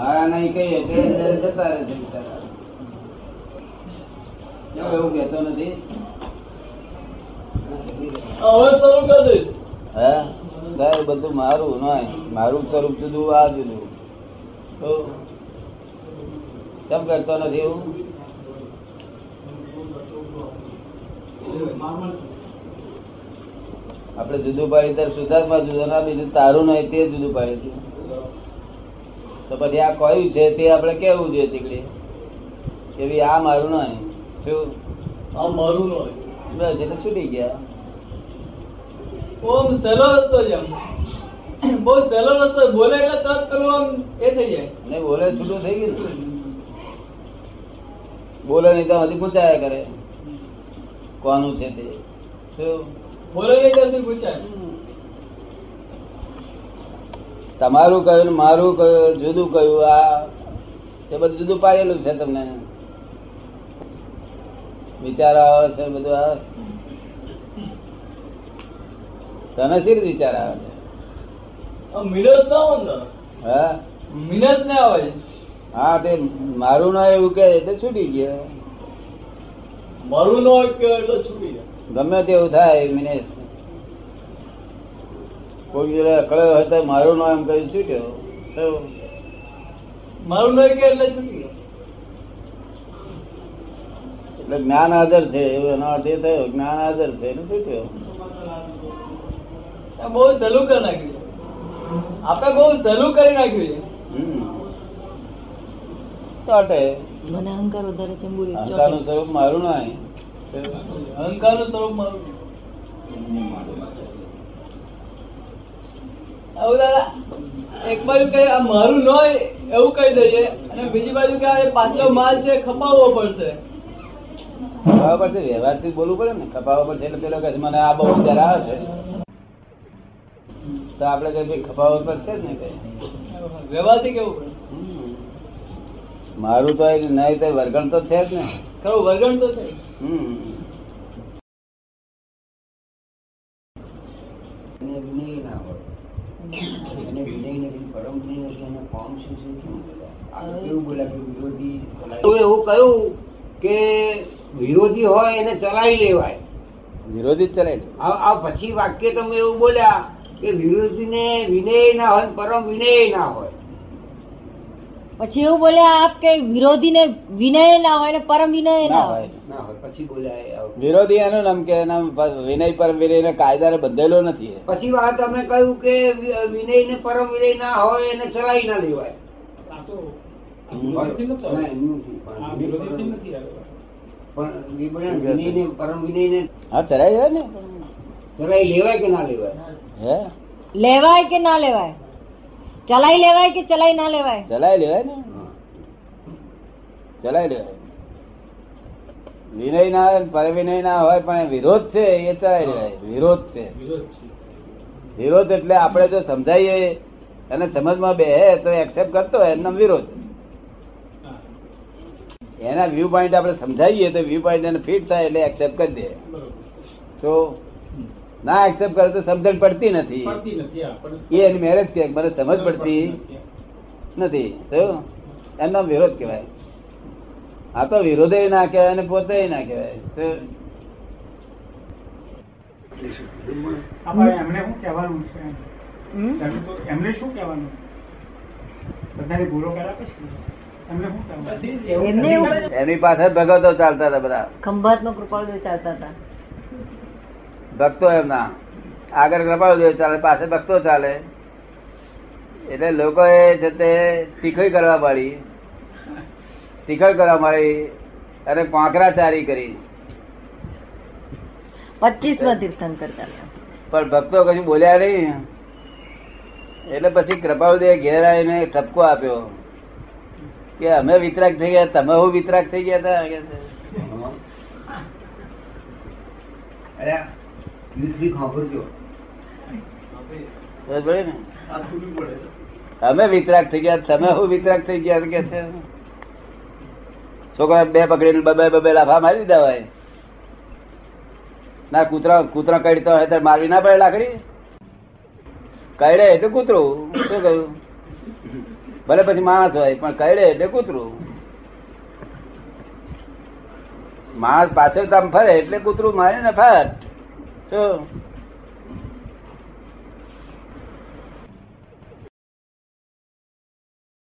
મારા નહીં કહીએ એટલે જતા રહે છે બિચારા એવું કહેતો નથી. હવે શરૂ કરી દઈશ. હે? બધું મારું નહીં. મારું સ્વરૂપ જુદું આ જુદું. તો કેમ કરતો નથી એવું? આપણે જુદું પાડી ત્યારે સુધાર્થમાં જુદો ના બીજું તારું નહીં તે જુદું પાડી તો પછી આ કયું છે તે આપણે કેવું જોઈએ ચીકડી? કે ભઈ આ મારું નહીં. શું? આ મારું નહીં બસ એટલે છૂટી ગયા. ઓમ સહેલો રસ્તો છે બહુ સહેલો રસ્તો બોલે એટલે તરત પેલું આમ એ થઈ જાય. નહીં બોલે છૂટું થઈ ગયું બોલે નહીં તો હજી પૂછાયા કરે. કોનું છે તે? શું? બોલે નહીં તો હજી પૂછાય? તમારું કહ્યું મારું કહ્યું જુદું કયું આ એ બધું જુદું પાડેલું છે તમને. વિચાર આવે છે બધું આવે. તને શી વિચાર આવે છે? મિનસ ના હોય ને હા? મિનસ ના આવે હા તે મારું ના એવું કે એટલે છૂટી ગયા. મારું ન એટલે છૂટી ગયો ગમે તેવું થાય મિનેશ કોઈ જોડે અકળ્યો હોય તો મારું નામ એમ કહ્યું શું તો મારું નો કે એટલે શું એટલે જ્ઞાન હાજર છે એનો અર્થ એ થયો જ્ઞાન હાજર છે એને શું આ બહુ સહેલું કરી નાખ્યું આપણે બહુ સહેલું કરી નાખ્યું છે. તો અટે મને અહંકાર વધારે તેમ બોલી અહંકારનું સ્વરૂપ મારું નહીં. અહંકારનું સ્વરૂપ મારું આવું દાદા એક બાજુ કહે આ મારું ન હોય એવું કહી દઈએ અને બીજી બાજુ કે આ પાછો પાછલો માલ છે ખપાવવો પડશે. ખપાવવા પડશે વ્યવહારથી બોલવું પડે ને ખપાવવા પડશે એટલે પેલો કહે છે, મને આ બહુ જરા આવે છે. તો આપણે કઈ ભાઈ ખપાવવા પડશે જ ને કઈ? વ્યવહારથી કેવું પડે? મારું તો એ નહીં તો વર્ગણ તો છે જ ને. ખરું વર્ગણ તો છે. હમ. ના વિરોધી એવું કહ્યું કે વિરોધી હોય એને ચલાવી લેવાય. વિરોધી ચલાવી આ આ પછી વાક્ય તમે એવું બોલ્યા કે વિરોધીને વિનય ના હોય પરમ વિનય ના હોય. પછી એવું બોલ્યા આપ કે વિરોધી ને વિનય ના હોય ને પરમ વિનય ના ના ના હોય. પછી બોલ્યા વિરોધી એનું નામ કે વિનય પરમ વિનય કાયદાને બંધેલો નથી પછી વાત તમે કહ્યું કે વિનય ને પરમ વિનય ના હોય એને ચલાવી ના લેવાય. ના, ને પરમ વિનય ને હા ચલાઈ જાય ને. ચલાવી લેવાય કે ના લેવાય? હે? લેવાય કે ના લેવાય? ચલાઈ લેવાય કે ચલાઈ ના લેવાય? ચલાઈ લેવાય ને. ચલાઈ લેવાય. વિનય ના પરવિનય ના હોય પણ વિરોધ છે એ વિરોધ છે. વિરોધ એટલે આપણે જો સમજાઈએ અને સમજમાં બે તો એક્સેપ્ટ કરતો હોય એમનો વિરોધ. એના વ્યૂ પોઈન્ટ આપણે સમજાવીએ તો વ્યૂ પોઈન્ટ એને ફિટ થાય એટલે એક્સેપ્ટ કરી દે. તો ના એક્સેપ્ટ કરે તો સમજણ પડતી નથી. એ એની મેરેજ કે મને સમજ પડતી નથી. તો એનો વિરોધ કહેવાય. આ તો વિરોધે ના કહેવાય અને પોતે ના કહેવાય. તો આપણે એમને શું કહેવાનું છે? એમને શું કહેવાનું? બધાને ભૂલો કર્યા પછી એમને શું કહેવાનું? એમને એવું એની પાછળ ભગતો ચાલતા હતા બધા. ખંભાત નો કૃપાળ ચાલતા હતા. ભક્તો એમના. આગળ કૃપાળુ ચાલે પાસે ભક્તો ચાલે. એટલે લોકોએ છે તે ટીખોઈ કરવા પાડી. ટીખળ કરવા મારી અને પાંકરાચારી કરી. પચીસમાં તીર્થંકર પણ ભક્તો કશું બોલ્યા નહીં. એટલે પછી કૃપાળુદેવ ઘેર આવીને ઠપકો આપ્યો. કે અમે વિતરાક થઈ ગયા તમે હું વિતરાક થઈ ગયા હતા? અમે વિતરાક થઈ ગયા તમે હું વિતરાક થઈ ગયા કે છે? છોકરા બે પકડીને બબે લાફા મારી દીધા હોય. ના, કૂતરા કૂતરા કડતો હોય ત્યારે મારવી ના પડે લાકડી. કડે એટલે કૂતરું, શું કહ્યું? ભલે પછી માણસ હોય, પણ કઈડે એટલે કૂતરું. માણસ પાસે આમ ફરે, એટલે કૂતરું મારે ને ફાટ. શું?